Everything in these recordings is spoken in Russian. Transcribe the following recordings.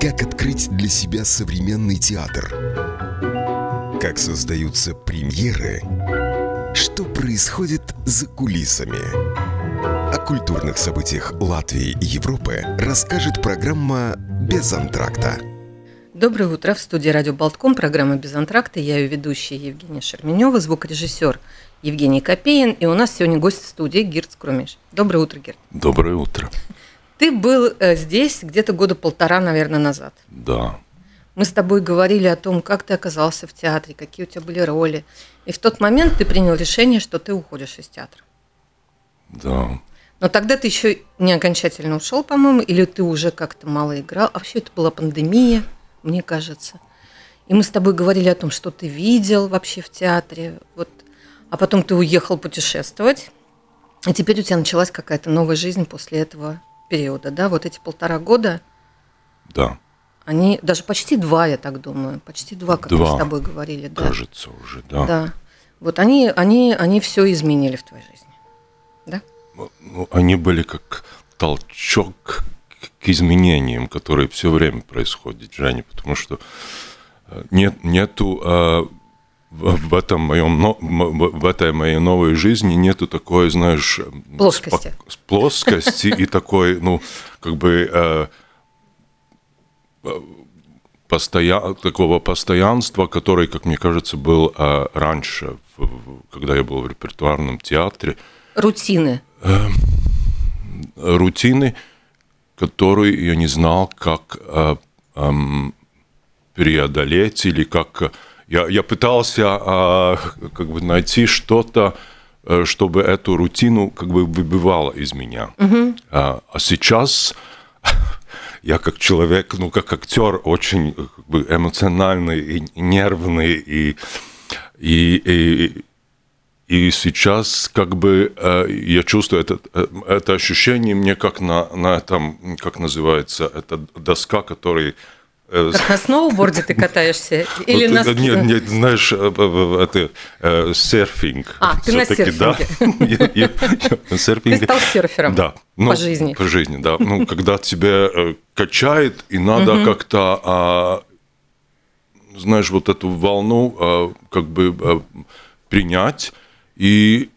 Как открыть для себя современный театр? Как создаются премьеры? Что происходит за кулисами? О культурных событиях Латвии и Европы расскажет программа «Без антракта». Доброе утро. В студии «Радио Болтком» программа «Без антракта». Я ее ведущая Евгения Шерменева, звукорежиссер Евгений Копеин. И у нас сегодня гость в студии Гирд Скрумиш. Доброе утро, Гирд. Доброе утро. Ты был э, здесь где-то года полтора, наверное, назад. Да. Мы с тобой говорили о том, как ты оказался в театре, какие у тебя были роли. И в тот момент ты принял решение, что ты уходишь из театра. Да. Но тогда ты еще не окончательно ушел, по-моему, или ты уже как-то мало играл. А вообще это была пандемия, мне кажется. И мы с тобой говорили о том, что ты видел вообще в театре. Вот. А потом ты уехал путешествовать. И теперь у тебя началась какая-то новая жизнь после этого периода, да? Вот эти полтора года. Да. Они даже почти два, я так думаю, почти два, как два, мы с тобой говорили, да. Кажется уже, да. Да. Вот они, они, они все изменили в твоей жизни, да? Ну, они были как толчок к изменениям, которые все время происходят, Женя, потому что э, нет, нету э, в этом моем, в этой моей новой жизни нету такой, знаешь, плоскости, спок, плоскости и такой, ну, как бы э, постоя... такого постоянства, который, как мне кажется, был э, раньше, когда я был в репертуарном театре. Рутины. Э, рутины, которые я не знал, как э, э, преодолеть или как... Я, я пытался э, как бы найти что-то, чтобы эту рутину как бы выбивало из меня. Угу. А, а сейчас я как человек, ну, как актер, очень как бы, эмоциональный и нервный, и, и, и, и сейчас как бы я чувствую это, это ощущение мне как на, на этом, как называется, это доска, которая как на сноуборде ты катаешься? Или на Нет, нет, знаешь, это э, серфинг. А, ты на серфинге. Да. Ты стал серфером да. ну, по жизни. По жизни, да. Ну, когда тебя э, качает, и надо как-то, а, знаешь, вот эту волну а, как бы а, принять и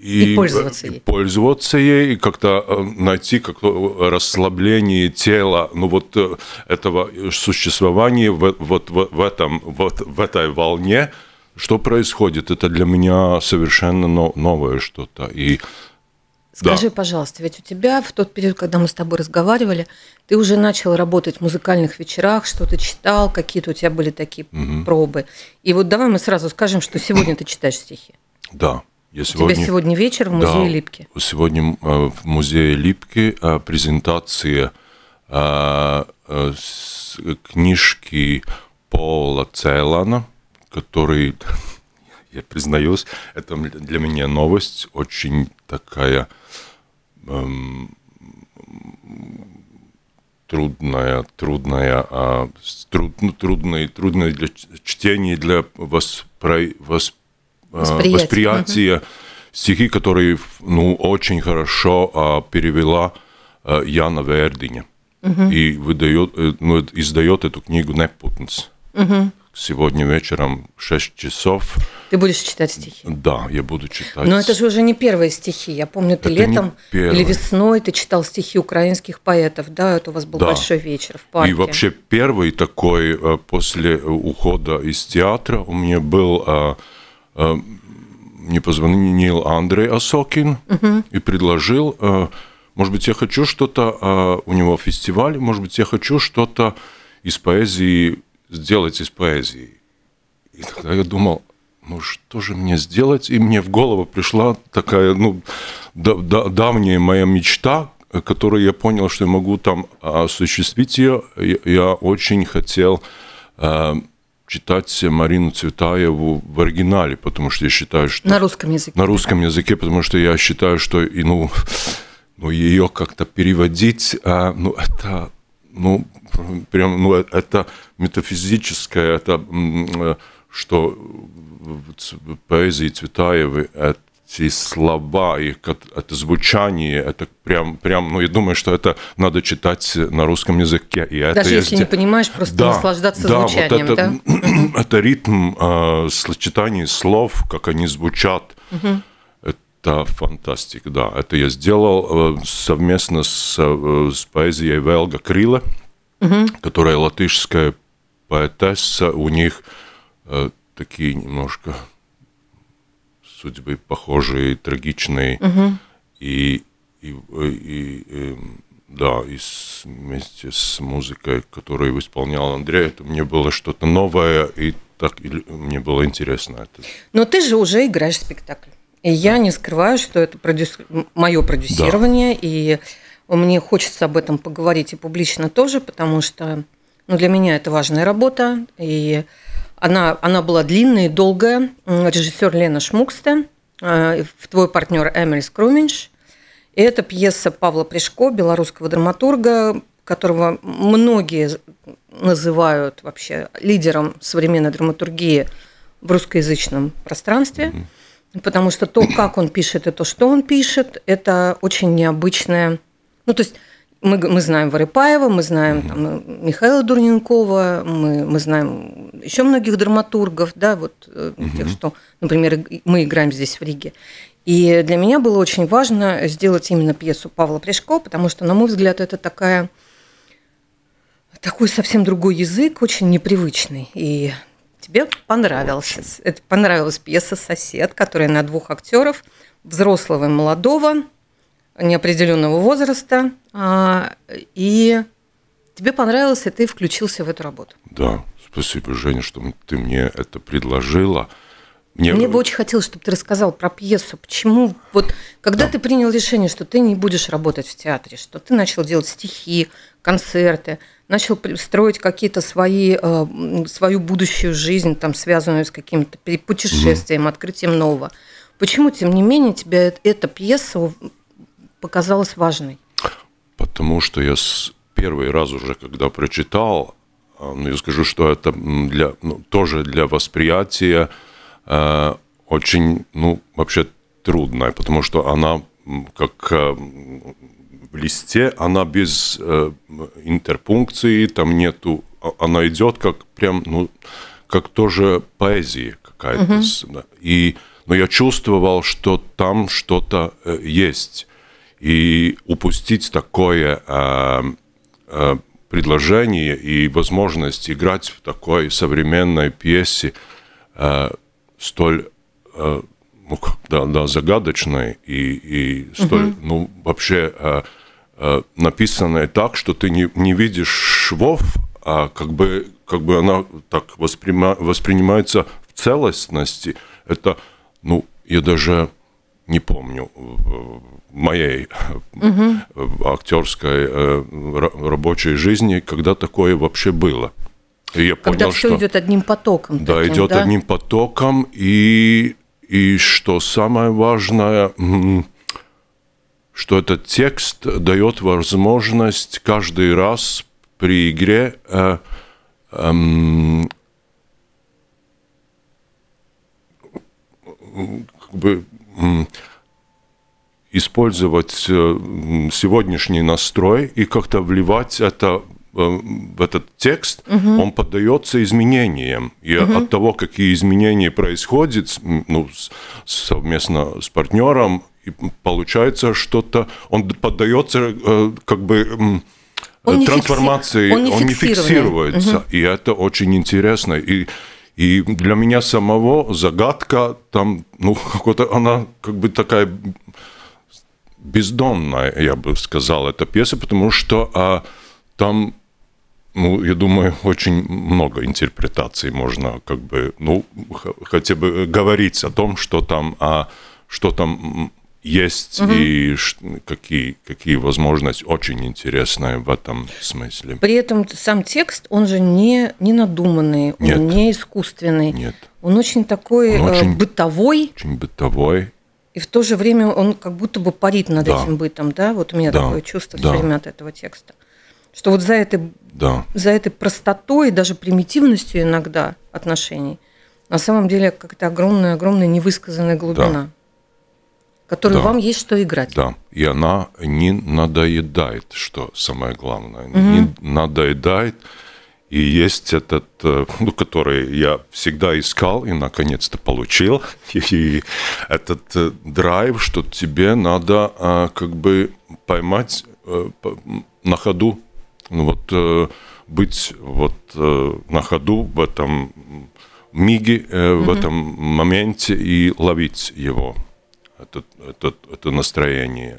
и, и пользоваться ей. Пользоваться ей, и как-то найти как-то расслабление тела, ну вот этого существования в, вот в, в, этом, вот в этой волне, что происходит, это для меня совершенно новое что-то. И Скажи, да. пожалуйста, ведь у тебя в тот период, когда мы с тобой разговаривали, ты уже начал работать в музыкальных вечерах, что-то читал, какие-то у тебя были такие угу. пробы. И вот давай мы сразу скажем, что сегодня ты читаешь стихи. Да. Я сегодня, У тебя сегодня вечер в музее да, Липки. Сегодня в музее Липки презентация книжки Пола Целана, который, я признаюсь, это для меня новость, очень такая эм, трудная, трудная, а, труд, трудная, трудная для чтения, для воспро, восп, восприятие, восприятие угу. стихи, которые ну, очень хорошо а, перевела а, Яна Вердиня. Угу. И выдает, ну, издает эту книгу Непутнс. Угу. Сегодня вечером в 6 часов. Ты будешь читать стихи? Да, я буду читать. Но это же уже не первые стихи. Я помню, ты это летом или весной ты читал стихи украинских поэтов. Да, это у вас был да. большой вечер в парке. И вообще первый такой после ухода из театра у меня был мне позвонил Андрей Осокин угу. и предложил, может быть, я хочу что-то, у него фестиваль, может быть, я хочу что-то из поэзии сделать из поэзии. И тогда я думал, ну что же мне сделать? И мне в голову пришла такая, ну, давняя моя мечта, которую я понял, что я могу там осуществить ее. Я очень хотел читать Марину Цветаеву в оригинале, потому что я считаю, что... На русском языке. На русском языке, потому что я считаю, что и, ну, ну, ее как-то переводить, а, ну, это, ну, прям, ну, это метафизическое, это, что в поэзии Цветаевой эти слова, их это звучание, это прям, прям, ну, я думаю, что это надо читать на русском языке. И Даже это если есть... не понимаешь, просто да, наслаждаться да, звучанием, вот это, да? это ритм э, сочетаний слов, как они звучат. Угу. Это фантастика, да. Это я сделал э, совместно с, э, с поэзией Велга Крила, угу. которая латышская поэтесса. У них э, такие немножко судьбы похожие, трагичные. Угу. И, и, и, и да, и с, вместе с музыкой, которую исполнял Андрей, это мне было что-то новое, и так и мне было интересно это. Но ты же уже играешь спектакль. И я не скрываю, что это продюс... мое продюсирование, да. и мне хочется об этом поговорить и публично тоже, потому что ну, для меня это важная работа, и она, она была длинная и долгая. Режиссер Лена Шмуксте, э, твой партнер Эмиль Скруминш. И это пьеса Павла Пришко, белорусского драматурга, которого многие называют вообще лидером современной драматургии в русскоязычном пространстве. Потому что то, как он пишет и то, что он пишет, это очень необычное. Ну, то есть мы, мы знаем Варипаева, мы знаем там, Михаила Дурненкова, мы, мы знаем еще многих драматургов, да, вот угу. тех, что, например, мы играем здесь в Риге. И для меня было очень важно сделать именно пьесу Павла Пришко, потому что, на мой взгляд, это такая, такой совсем другой язык, очень непривычный. И тебе понравился. Это понравилась пьеса «Сосед», которая на двух актеров, взрослого и молодого, неопределенного возраста, а, и тебе понравилось, и ты включился в эту работу. Да, спасибо, Женя, что ты мне это предложила. Мне... Мне бы очень хотелось, чтобы ты рассказал про пьесу. Почему, вот, когда да. ты принял решение, что ты не будешь работать в театре, что ты начал делать стихи, концерты, начал строить какие-то свои, э, свою будущую жизнь, там, связанную с каким-то путешествием, mm. открытием нового. Почему, тем не менее, тебя эта пьеса показалась важной? Потому что я с первый раз уже, когда прочитал, а, ну, я скажу, что это для, ну, тоже для восприятия э, очень, ну, вообще трудная, потому что она как э, в листе, она без э, интерпункции, там нету, а, она идет как прям, ну, как тоже поэзия какая-то. Угу. И, но я чувствовал, что там что-то э, есть. И упустить такое э, э, предложение и возможность играть в такой современной пьесе э, столь э, ну, да, да, загадочной и, и столь, угу. ну, вообще э, э, написанной так, что ты не, не видишь швов, а как бы, как бы она так восприма, воспринимается в целостности. Это, ну, я даже не помню моей угу. актерской э, рабочей жизни, когда такое вообще было. И я когда понял, все что, идет одним потоком. Да, таким, идет да? одним потоком, и, и что самое важное, что этот текст дает возможность каждый раз при игре э, э, как бы использовать э, сегодняшний настрой и как-то вливать это э, в этот текст, угу. он поддается изменениям. И угу. от того, какие изменения происходят ну, совместно с партнером, получается что-то, он поддается э, как бы он трансформации, он не, он не фиксируется. Угу. И это очень интересно. И и для меня самого загадка там, ну, какой-то она как бы такая бездонная, я бы сказал, эта пьеса, потому что а, там, ну, я думаю, очень много интерпретаций можно как бы, ну, хотя бы говорить о том, что там, а, что там есть угу. и какие, какие возможности очень интересные в этом смысле. При этом сам текст, он же не, не надуманный, Нет. он не искусственный. Нет. Он очень такой он очень, бытовой. Очень бытовой. И в то же время он как будто бы парит над да. этим бытом, да? Вот у меня да. такое чувство да. все время от этого текста. Что вот за этой, да. за этой простотой, даже примитивностью иногда отношений, на самом деле как-то огромная-огромная невысказанная глубина. которую да. вам есть что играть. Да, и она не надоедает, что самое главное, угу. не надоедает. И есть этот, э, ну, который я всегда искал и наконец-то получил. И этот э, драйв, что тебе надо а, как бы поймать э, на ходу, ну, вот быть вот на ходу в этом миге, mm-hmm. в этом моменте и ловить его, это, это, это настроение.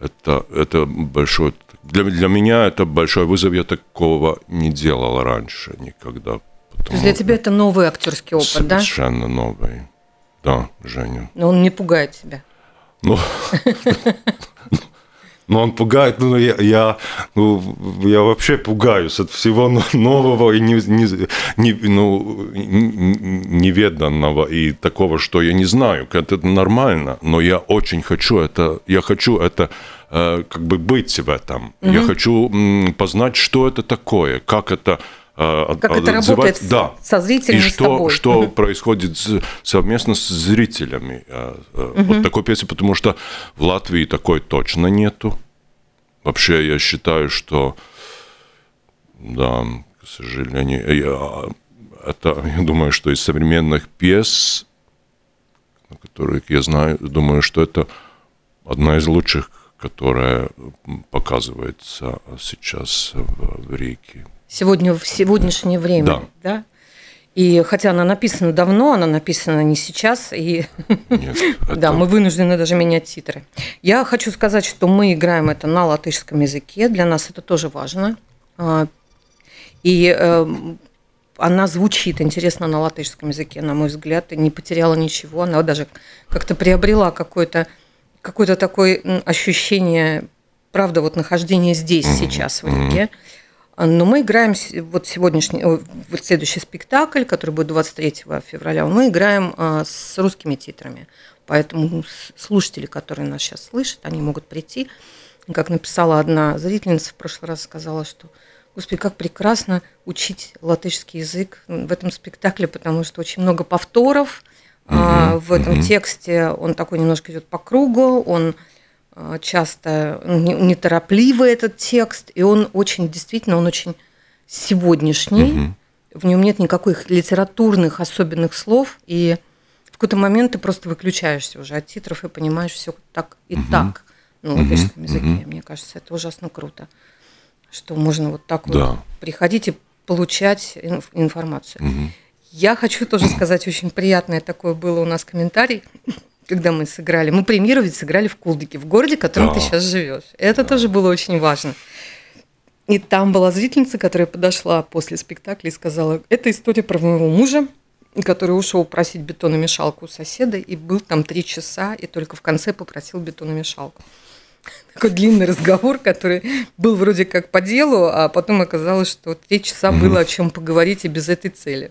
Это, это большой для, для меня это большой вызов, я такого не делал раньше никогда. То есть для тебя это новый актерский опыт, совершенно да? Совершенно новый. Да, Женя. Но он не пугает тебя. Ну, но он пугает, ну, я, я, ну, я вообще пугаюсь от всего нового и не, не, не, ну, неведанного и такого, что я не знаю. Это нормально, но я очень хочу это, я хочу это Э, как бы быть в этом. Угу. Я хочу познать, что это такое, как это э, как это работает да. со зрителями, и что, тобой. что угу. происходит совместно с зрителями. Угу. Вот такой песни, потому что в Латвии такой точно нету. Вообще я считаю, что да, к сожалению, я, это, я думаю, что из современных пьес, которых я знаю, думаю, что это одна из лучших которая показывается сейчас в, в Риге. Сегодня, в сегодняшнее время, да? да? И хотя она написана давно, она написана не сейчас, и Нет, это... да, мы вынуждены даже менять титры. Я хочу сказать, что мы играем это на латышском языке, для нас это тоже важно. А, и эм, она звучит интересно на латышском языке, на мой взгляд, и не потеряла ничего, она даже как-то приобрела какой-то какое-то такое ощущение, правда, вот нахождения здесь, mm-hmm. сейчас, в Риге. Но мы играем вот сегодняшний, вот следующий спектакль, который будет 23 февраля, мы играем а, с русскими титрами. Поэтому слушатели, которые нас сейчас слышат, они могут прийти. Как написала одна зрительница в прошлый раз, сказала, что Господи, как прекрасно учить латышский язык в этом спектакле, потому что очень много повторов, Uh-huh, в этом uh-huh. тексте он такой немножко идет по кругу, он а, часто неторопливый этот текст, и он очень, действительно, он очень сегодняшний. Uh-huh. В нем нет никаких литературных особенных слов, и в какой-то момент ты просто выключаешься уже от титров и понимаешь все так и uh-huh. так на латышском uh-huh. языке. Uh-huh. Мне кажется, это ужасно круто, что можно вот так да. вот приходить и получать информацию. Uh-huh. Я хочу тоже сказать, очень приятное такое было у нас комментарий, когда мы сыграли. Мы премьеру ведь сыграли в Кулдике, в городе, в котором да. ты сейчас живешь. Это да. тоже было очень важно. И там была зрительница, которая подошла после спектакля и сказала, это история про моего мужа, который ушел просить бетономешалку у соседа, и был там три часа, и только в конце попросил бетономешалку. Такой длинный разговор, который был вроде как по делу, а потом оказалось, что три часа было о чем поговорить и без этой цели.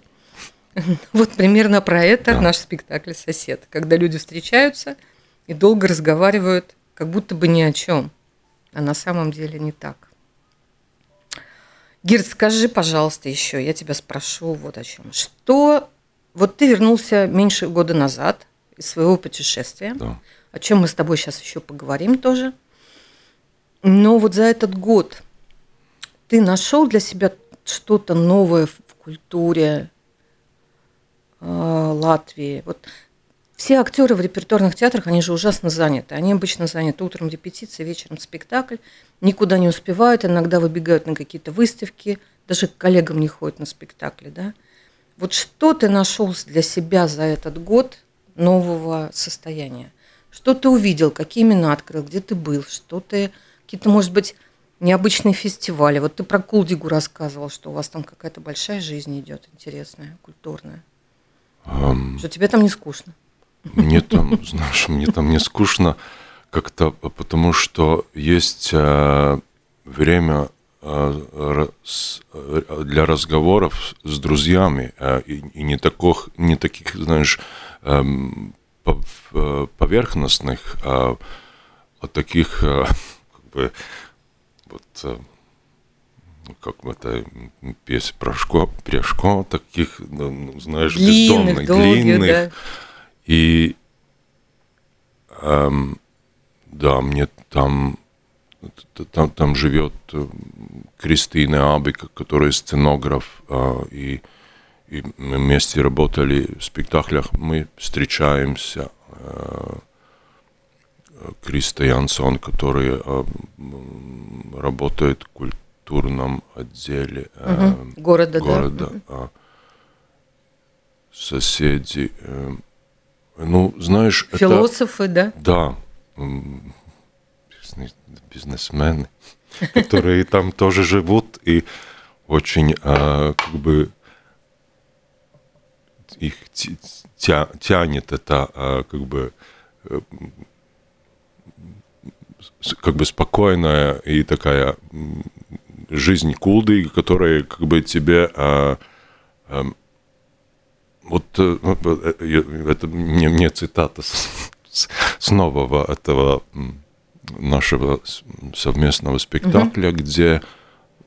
Вот примерно про это да. наш спектакль «Сосед», когда люди встречаются и долго разговаривают, как будто бы ни о чем, а на самом деле не так. Гирд, скажи, пожалуйста, еще, я тебя спрошу вот о чем. Что, вот ты вернулся меньше года назад из своего путешествия, да. о чем мы с тобой сейчас еще поговорим тоже. Но вот за этот год ты нашел для себя что-то новое в культуре, Латвии. Вот все актеры в репертуарных театрах, они же ужасно заняты. Они обычно заняты утром репетиция, вечером спектакль, никуда не успевают, иногда выбегают на какие-то выставки, даже к коллегам не ходят на спектакли. Да? Вот что ты нашел для себя за этот год нового состояния? Что ты увидел, какие имена открыл, где ты был, что ты, какие-то, может быть, необычные фестивали. Вот ты про Кулдигу рассказывал, что у вас там какая-то большая жизнь идет, интересная, культурная. Что тебе там не скучно? Мне там, знаешь, мне там не скучно как-то, потому что есть э, время э, для разговоров с друзьями э, и не таких, не таких, знаешь, эм, поверхностных, а таких, как бы, вот как это песня про школу, про таких, ну, знаешь, длинных, бездомных, долгих, длинных. Да. И эм, да, мне там, там, там живет э, Кристина Абика, которая сценограф, э, и, и мы вместе работали в спектаклях, мы встречаемся. Э, Криста Янсон, который э, работает в культурном отделе э, угу. города, города да. а соседи. Э, ну, знаешь, философы, это, да? Да, бизнесмены, которые там тоже живут и очень а, как бы их тянет это а, как бы э, как бы спокойная и такая жизнь кулды, которая как бы тебе а, а, вот э, э, это не, не цитата с, с нового этого нашего совместного спектакля, угу. где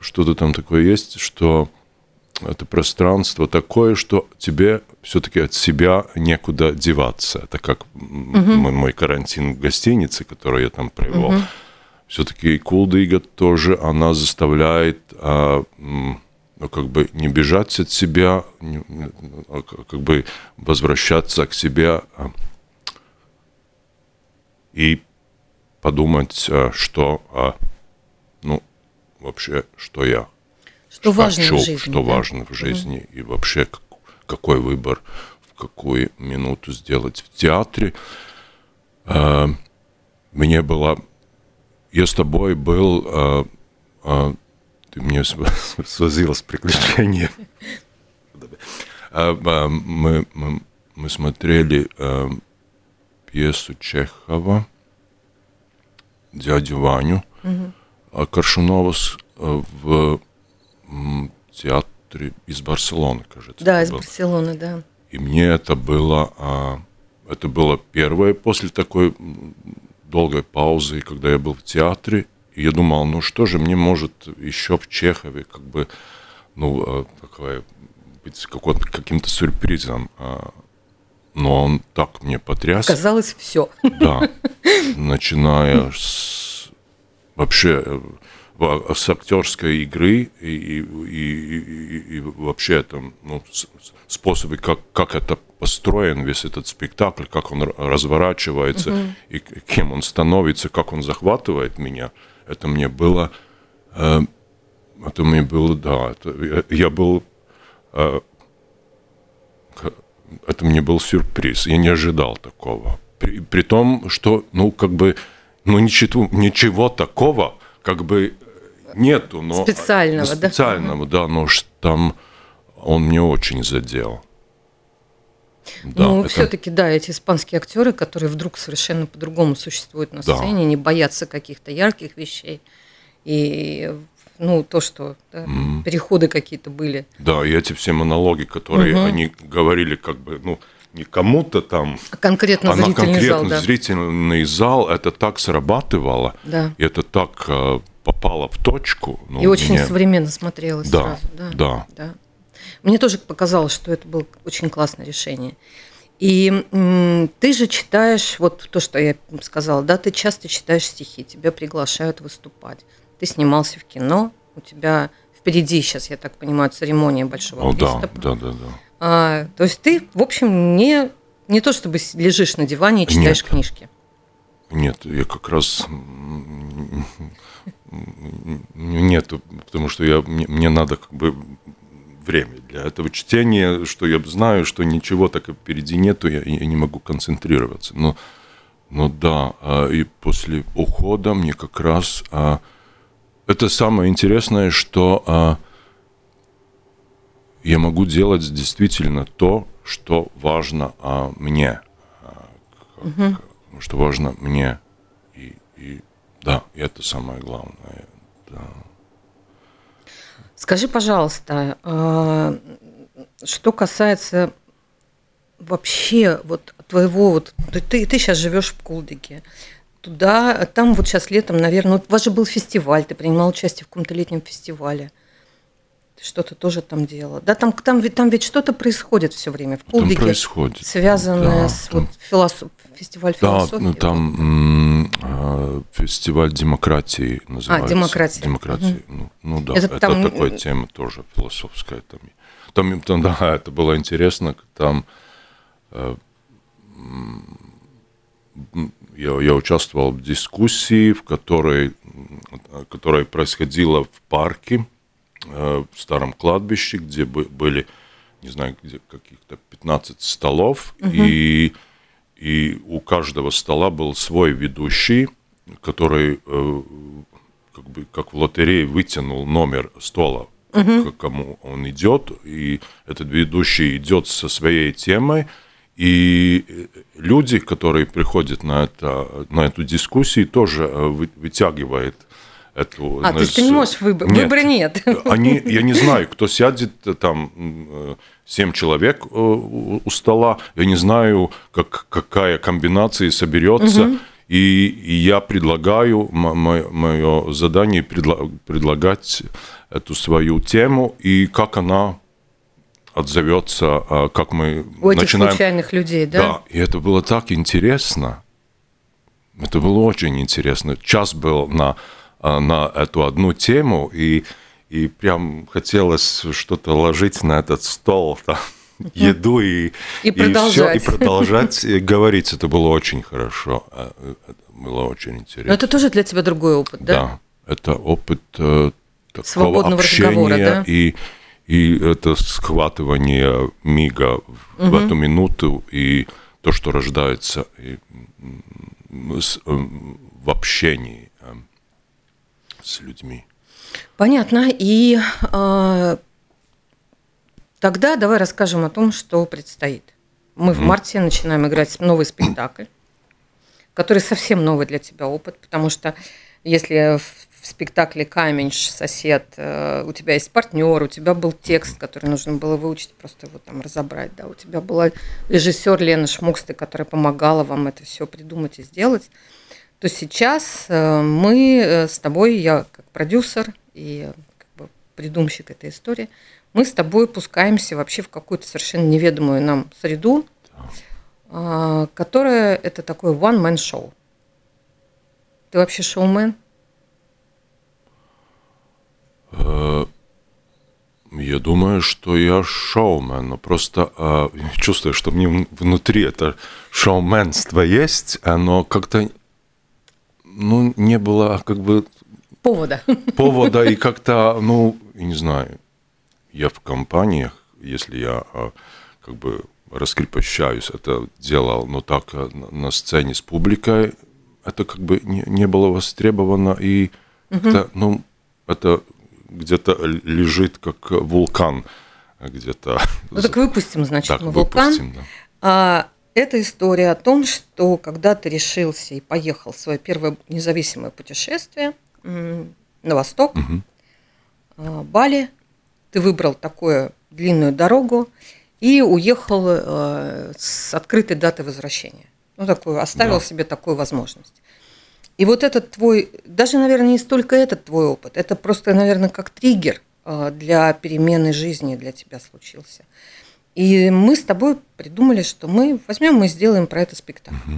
что-то там такое есть, что это пространство такое, что тебе все-таки от себя некуда деваться. Это как угу. мой, мой карантин в гостинице, который я там провел. Угу. Все-таки Кулдыга тоже, она заставляет а, ну, как бы не бежать от себя, не, а как бы возвращаться к себе а, и подумать, а, что, а, ну, вообще, что я что важно хочу, в жизни, что да? важно в жизни угу. и вообще какой выбор в какую минуту сделать в театре. А, мне было, я с тобой был ты мне свозила с приключением. А, а, мы, мы, мы смотрели э, пьесу Чехова «Дядю Ваню», угу. а Коршунова э, в театре из Барселоны, кажется. Да, из Барселоны, да. И мне это было, а, это было первое после такой долгой паузы, когда я был в театре, и я думал, ну что же мне может еще в Чехове как бы, ну, а, такое, быть каким-то сюрпризом. А, но он так мне потряс. Казалось, все. Да. Начиная с вообще э, с актерской игры и, и, и, и, и вообще там ну, способы, как, как это построен, весь этот спектакль, как он разворачивается, угу. и кем он становится, как он захватывает меня – это мне было, э, это мне было, да, это, я был, э, это мне был сюрприз, я не ожидал такого. При, при том, что, ну, как бы, ну, ничего, ничего такого, как бы, нету, но... Специального, да? Специального, да, но там он мне очень задел. Да, ну, это... все-таки, да, эти испанские актеры, которые вдруг совершенно по-другому существуют на сцене, да. не боятся каких-то ярких вещей. И ну, то, что да, mm. переходы какие-то были. Да, и эти все монологи, которые угу. они говорили, как бы, ну, не кому-то там, а конкретно а зрительный конкретно зал, да. зрительный зал, это так срабатывало, да. и это так э, попало в точку. Ну, и очень мне... современно смотрелось да, сразу. Да, да. да. Мне тоже показалось, что это было очень классное решение. И ты же читаешь, вот то, что я сказала, да, ты часто читаешь стихи, тебя приглашают выступать. Ты снимался в кино, у тебя впереди сейчас, я так понимаю, церемония большого О. Да, да, да, да. А, то есть ты, в общем, не, не то чтобы лежишь на диване и читаешь Нет. книжки. Нет, я как раз нету, потому что я, мне, мне надо как бы время для этого чтения, что я знаю, что ничего так впереди нету, я, я не могу концентрироваться. Но, но да, а, и после ухода мне как раз а, это самое интересное, что а, я могу делать действительно то, что важно мне, угу. что важно мне, и, и да, и это самое главное. Да. Скажи, пожалуйста, а, что касается вообще вот твоего вот ты ты сейчас живешь в Кулдике, туда там вот сейчас летом, наверное, вот у вас же был фестиваль, ты принимал участие в каком-то летнем фестивале. Ты что-то тоже там делала. Да, там, там, ведь, там ведь что-то происходит все время в. Там происходит. Связанное Да, с там- вот, философ... фестиваль Да, философии. ну там а, фестиваль демократии называется. демократия. Демократии. Ну, ну да, Это это, там, такая э, тема тоже философская. Там, там, там, да, это было интересно. Там э, я, я участвовал в дискуссии, в которой, которая происходила в парке, э, в старом кладбище, где бы- были, не знаю, где каких-то 15 столов, и, и у каждого стола был свой ведущий, который э, как бы как в лотерее вытянул номер стола, к кому он идет, и этот ведущий идет со своей темой, и э, люди, которые приходят на, это, на эту дискуссию, тоже э, вы- вытягивает эту... А, то есть ты не можешь выбрать. Нет. Выбора нет. Они, я не знаю, кто сядет э, там э, семь человек э, у стола, я не знаю, как, какая комбинация соберется. И, и я предлагаю, мое задание предла- предлагать эту свою тему и как она отзовется, а, как мы У этих начинаем случайных людей, да? да, и это было так интересно. Это было очень интересно. Час был на, на эту одну тему, и, и прям хотелось что-то ложить на этот стол, там, еду и, И всё, продолжать. и продолжать и говорить. Это было очень хорошо. а, Это было очень интересно. Но это тоже для тебя другой опыт, да? Да, это опыт э, такого Свободного общения да? и, и это схватывание мига в, в эту минуту и то, что рождается и, с, эм, в общении с людьми. Понятно. И а, тогда давай расскажем о том, что предстоит. Мы в марте начинаем играть новый спектакль, который совсем новый для тебя опыт, потому что если в спектакле «Каменьш», «Сосед», э, у тебя есть партнер, у тебя был текст, который нужно было выучить, просто его там разобрать, да, у тебя была режиссер Лена Шмуксты, которая помогала вам это все придумать и сделать, то сейчас э, мы э, с тобой, я как продюсер и как бы придумщик этой истории, мы с тобой пускаемся вообще в какую-то совершенно неведомую нам среду, а, которая это такое one-man show. Ты вообще шоумен? Э, Я думаю, что я шоумен, но просто э, чувствую, что мне вн- внутри это шоуменство есть, оно как-то ну, не было как бы Повода. повода и как-то, ну, не знаю, я в компаниях, если я а, как бы раскрепощаюсь, это делал, но так а, на- сцене с публикой, это как бы не, не было востребовано, и как-то, ну, это где-то лежит как вулкан, где-то. Ну так выпустим, значит, Так, мы вулкан. выпустим, да. А, это история о том, что когда ты решился и поехал в свое первое независимое путешествие на восток, а, Бали, ты выбрал такую длинную дорогу и уехал э, с открытой датой возвращения. Ну, такую, оставил Да. себе такую возможность. И вот этот твой, даже, наверное, не столько этот твой опыт, это просто, наверное, как триггер э, для перемены жизни для тебя случился. И мы с тобой придумали, что мы возьмем и сделаем про это спектакль.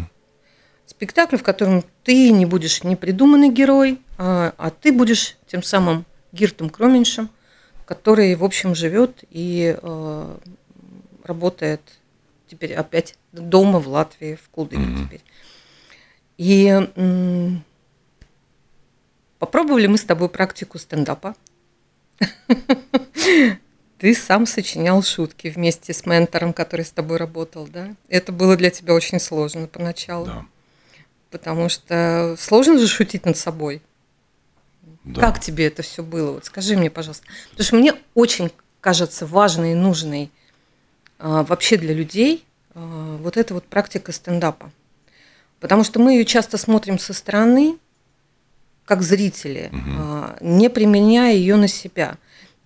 Спектакль, в котором ты не будешь не придуманный герой, а, а ты будешь тем самым Гиртом Кроменьшем, который, в общем, живет и э, работает теперь опять дома в Латвии, в Кулдыке теперь. И м, попробовали мы с тобой практику стендапа. Ты сам сочинял шутки вместе с ментором, который с тобой работал, да? Это было для тебя очень сложно поначалу. Да, Потому что сложно же шутить над собой. да. Как тебе это все было? Вот скажи мне, пожалуйста. Потому что мне очень кажется важной и нужной а, вообще для людей а, вот эта вот практика стендапа. Потому что мы ее часто смотрим со стороны, как зрители, а, не применяя ее на себя.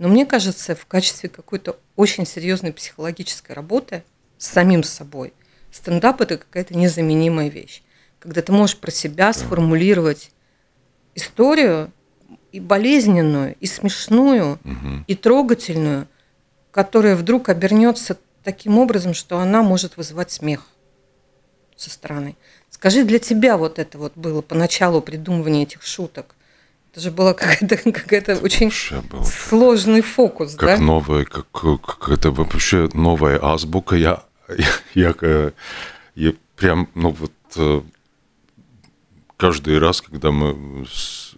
Но мне кажется, в качестве какой-то очень серьезной психологической работы с самим собой, стендап это какая-то незаменимая вещь. Когда ты можешь про себя сформулировать историю, и болезненную, и смешную, Мгм. и трогательную, которая вдруг обернется таким образом, что она может вызывать смех со стороны. Скажи, для тебя вот это вот было поначалу придумывание этих шуток? Это же была какая-то какая очень было сложный фокус, как да? новая, как, как это вообще новая азбука. Я, я, я, э, я прям, ну вот э, каждый раз, когда мы с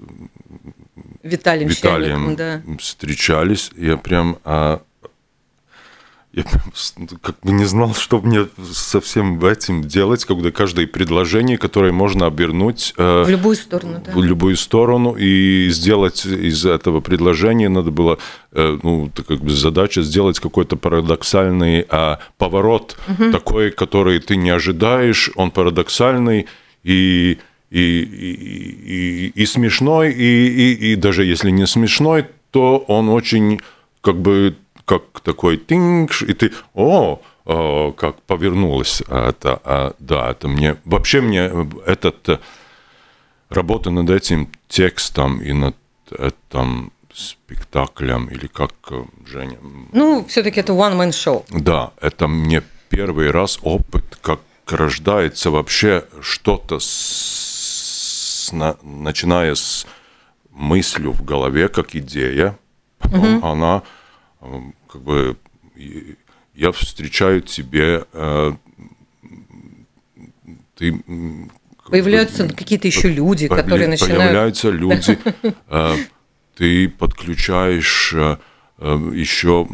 Виталием, Виталием да. встречались, я прям, а, я ну, как бы не знал, что мне со всем этим делать, когда каждое предложение, которое можно обернуть э, В любую сторону, да. в любую сторону и сделать из этого предложения надо было, э, ну, как бы задача сделать какой-то парадоксальный а, поворот, такой, который ты не ожидаешь, он парадоксальный и и, и, и, и смешной, и, и, и даже если не смешной, то он очень как бы как такой тинг, и ты, о, о, как повернулось это, а, да, это мне, вообще мне этот э, работа над этим текстом и над этим спектаклем, или как, э, Женя? Ну, все-таки это one-man show. Да, это мне первый раз опыт, как рождается вообще что-то, с, на- начиная с мыслью в голове, как идея, потом она э, как бы я встречаю тебе, э, ты Появляются какие-то еще люди, Появля- которые начинают... Появляются люди, э, ты подключаешь э, еще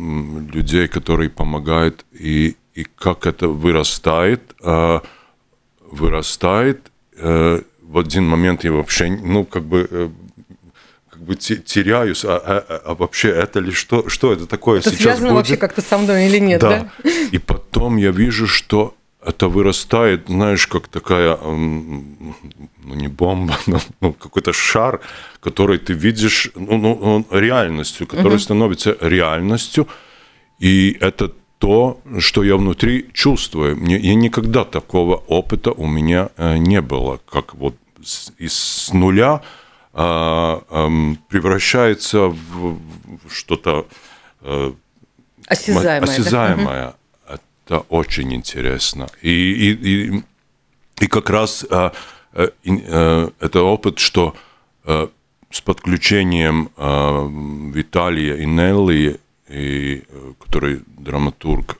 людей, которые помогают, и, и как это вырастает, вырастает. В один момент я вообще, ну, как бы, как бы те- теряюсь, а, а- а вообще это ли что, что это такое Это сейчас связано будет? вообще как-то со мной или нет, да? И потом я вижу, что это вырастает, знаешь, как такая, ну не бомба, но ну, какой-то шар, который ты видишь, ну, ну, реальностью, который становится реальностью, и это то, что я внутри чувствую. Мне, я никогда такого опыта у меня э, не было, как вот с- из нуля а, превращается в, что-то э, Осязаемое. да? осязаемое. Это очень интересно. И, и, и, и как раз а, э, э, это опыт, что с подключением э, Виталия и Нелли, и, который драматург,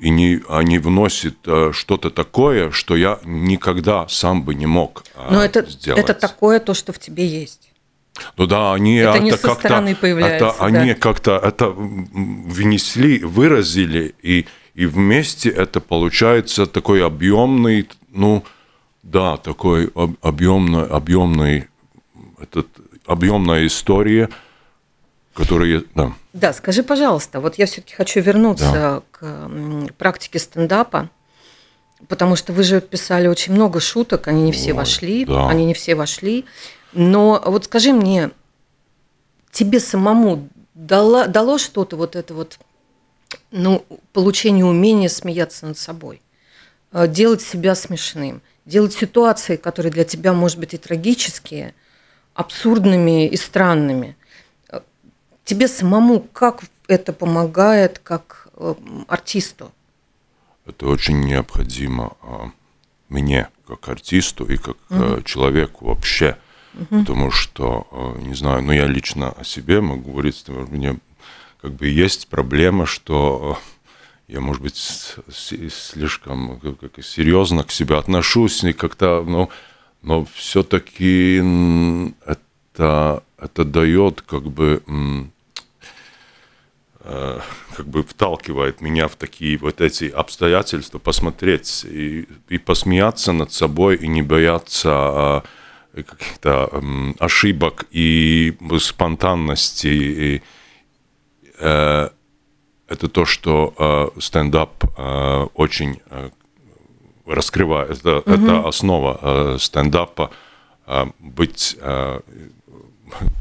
и не, они вносят э, что-то такое, что я никогда сам бы не мог э, Но это, сделать. это такое то, что в тебе есть. Ну да, они Это не со как-то, стороны появляется, это да. они как-то это внесли, выразили, и, и вместе это получается такой объемный, ну да, такой об- объемный, объемный, этот, объемная история, которая, да, Да, скажи, пожалуйста, вот я все-таки хочу вернуться м, практике стендапа, потому что вы же писали очень много шуток, они не все Ой, вошли, да. они не все вошли. Но вот скажи мне, тебе самому дало, дало что-то вот это вот, ну, получение умения смеяться над собой, э, делать себя смешным, делать ситуации, которые для тебя, может быть, и трагические, абсурдными и странными. Э, Тебе самому как это помогает как артисту? это очень необходимо а, мне, как артисту и как э, человеку вообще. Потому что, э, не знаю, ну я лично о себе могу говорить, у меня как бы есть проблема, что э, я, может быть, слишком как- серьезно к себе отношусь, и как-то, ну, но все-таки это, это дает как бы э, как бы вталкивает меня в такие вот эти обстоятельства, посмотреть и, и посмеяться над собой, и не бояться а, каких-то ошибок и спонтанности. И, э, это то, что э, стендап э, очень э, раскрывает. Это, это основа э, стендапа э, быть э,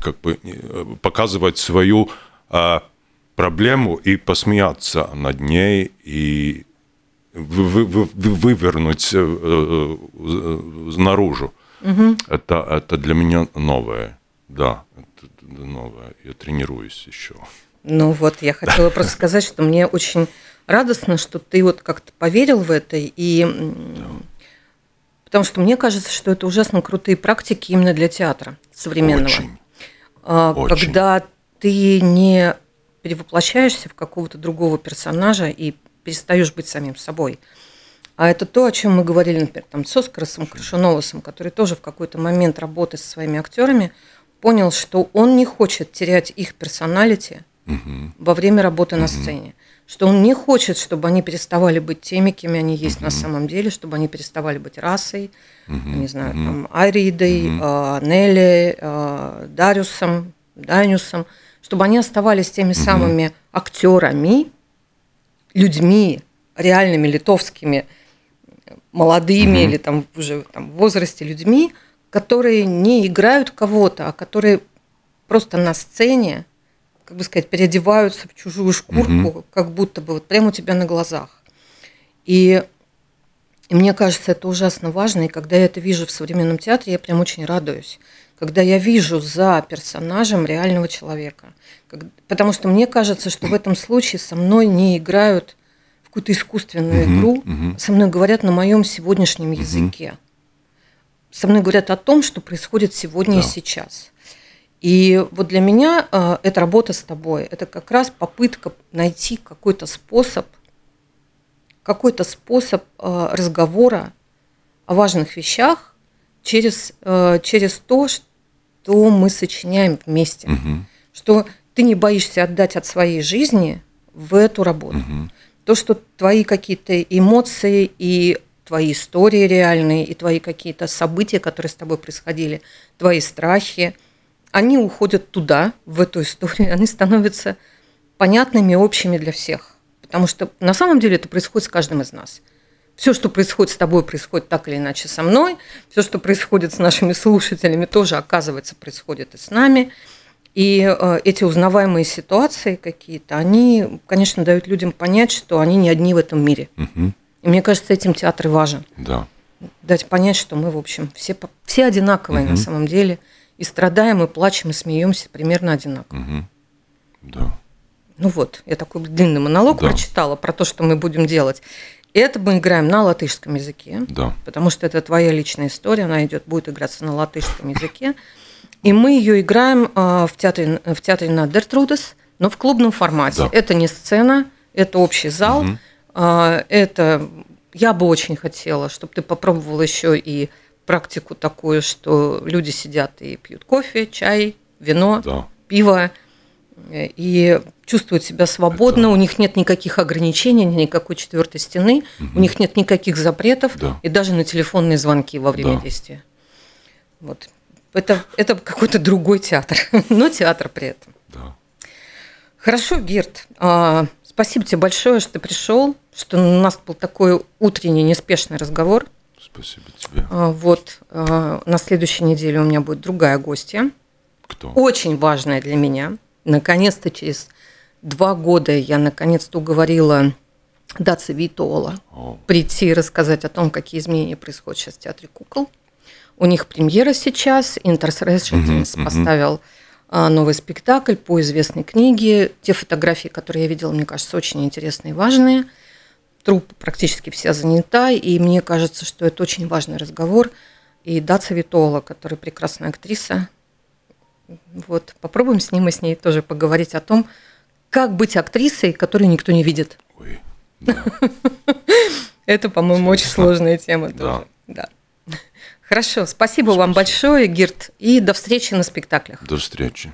как бы э, показывать свою э, проблему и посмеяться над ней и вы- вы- вы- вы- вывернуть э, э, наружу. Это, это для меня новое. Да, это новое. Я тренируюсь еще. Ну вот, я хотела просто сказать, что мне очень радостно, что ты вот как-то поверил в это, и потому что мне кажется, что это ужасно крутые практики именно для театра современного. Очень. А, Очень. Когда ты не перевоплощаешься в какого-то другого персонажа и перестаешь быть самим собой. А это то, о чем мы говорили, например, там, с Оскаром Крашуновосом, который тоже в какой-то момент работы со своими актерами понял, что он не хочет терять их персоналити Мгм. во время работы на сцене. Что он не хочет, чтобы они переставали быть теми, кем они есть на самом деле, чтобы они переставали быть расой, не знаю, там, Айридой, э, Нелли, э, Дариусом, Даниусом, чтобы они оставались теми самыми актерами, людьми, реальными литовскими, молодыми или там уже там, в возрасте людьми, которые не играют кого-то, а которые просто на сцене, как бы сказать, переодеваются в чужую шкурку, как будто бы вот прямо у тебя на глазах. И, и мне кажется, это ужасно важно. И когда я это вижу в современном театре, я прям очень радуюсь. Когда я вижу за персонажем реального человека. Потому что мне кажется, что в этом случае со мной не играют в какую-то искусственную игру, со мной говорят на моем сегодняшнем языке. Со мной говорят о том, что происходит сегодня и Да. сейчас. И вот для меня э, эта работа с тобой, это как раз попытка найти какой-то способ, какой-то способ э, разговора о важных вещах через, э, через то, что мы сочиняем вместе. Мгм. Что ты не боишься отдать от своей жизни в эту работу. Мгм. То, что твои какие-то эмоции и твои истории реальные, и твои какие-то события, которые с тобой происходили, твои страхи, они уходят туда, в эту историю, они становятся понятными общими для всех. Потому что на самом деле это происходит с каждым из нас. Все, что происходит с тобой, происходит так или иначе со мной. Все, что происходит с нашими слушателями, тоже, оказывается, происходит и с нами. И э, эти узнаваемые ситуации какие-то, они, конечно, дают людям понять, что они не одни в этом мире. Мгм. И мне кажется, этим театр и важен. Да. Дать понять, что мы, в общем, все, все одинаковые на самом деле. И страдаем, и плачем, и смеемся примерно одинаково. Мгм. Да. Ну вот, я такой длинный монолог Да. прочитала про то, что мы будем делать. Это мы играем на латышском языке, Да. потому что это твоя личная история, она идет, будет играться на латышском языке. И мы ее играем а, в театре, в театре на Дертрудес, но в клубном формате. Да. Это не сцена, это общий зал. А, Это я бы очень хотела, чтобы ты попробовал еще и практику такую, что люди сидят и пьют кофе, чай, вино, Да. пиво и чувствуют себя свободно, у них нет никаких ограничений, никакой четвертой стены, у них нет никаких запретов Да. и даже на телефонные звонки во время Да. действия. Вот. Это, это какой-то другой театр, но театр при этом. Да. Хорошо, Герт, а, спасибо тебе большое, что ты пришел, что у нас был такой утренний неспешный разговор. Спасибо тебе. А, Вот а, на следующей неделе у меня будет другая гостья. Кто? очень важное для меня. Наконец-то через два года я наконец-то уговорила Даци Витола О, прийти и рассказать о том, какие изменения происходят сейчас в Театре кукол. У них премьера сейчас. Интерс Решетинс мгм. поставил а, новый спектакль по известной книге. Те фотографии, которые я видела, мне кажется, очень интересные и важные. Труппа практически вся занята, и мне кажется, что это очень важный разговор. И Даца Витола, которая прекрасная актриса, вот, попробуем с ним и с ней тоже поговорить о том, как быть актрисой, которую никто не видит. ой. Да. Это, по-моему, очень сложная тема Да. тоже. Да. Хорошо, спасибо вам большое, Гирт, и до встречи на спектаклях. До встречи.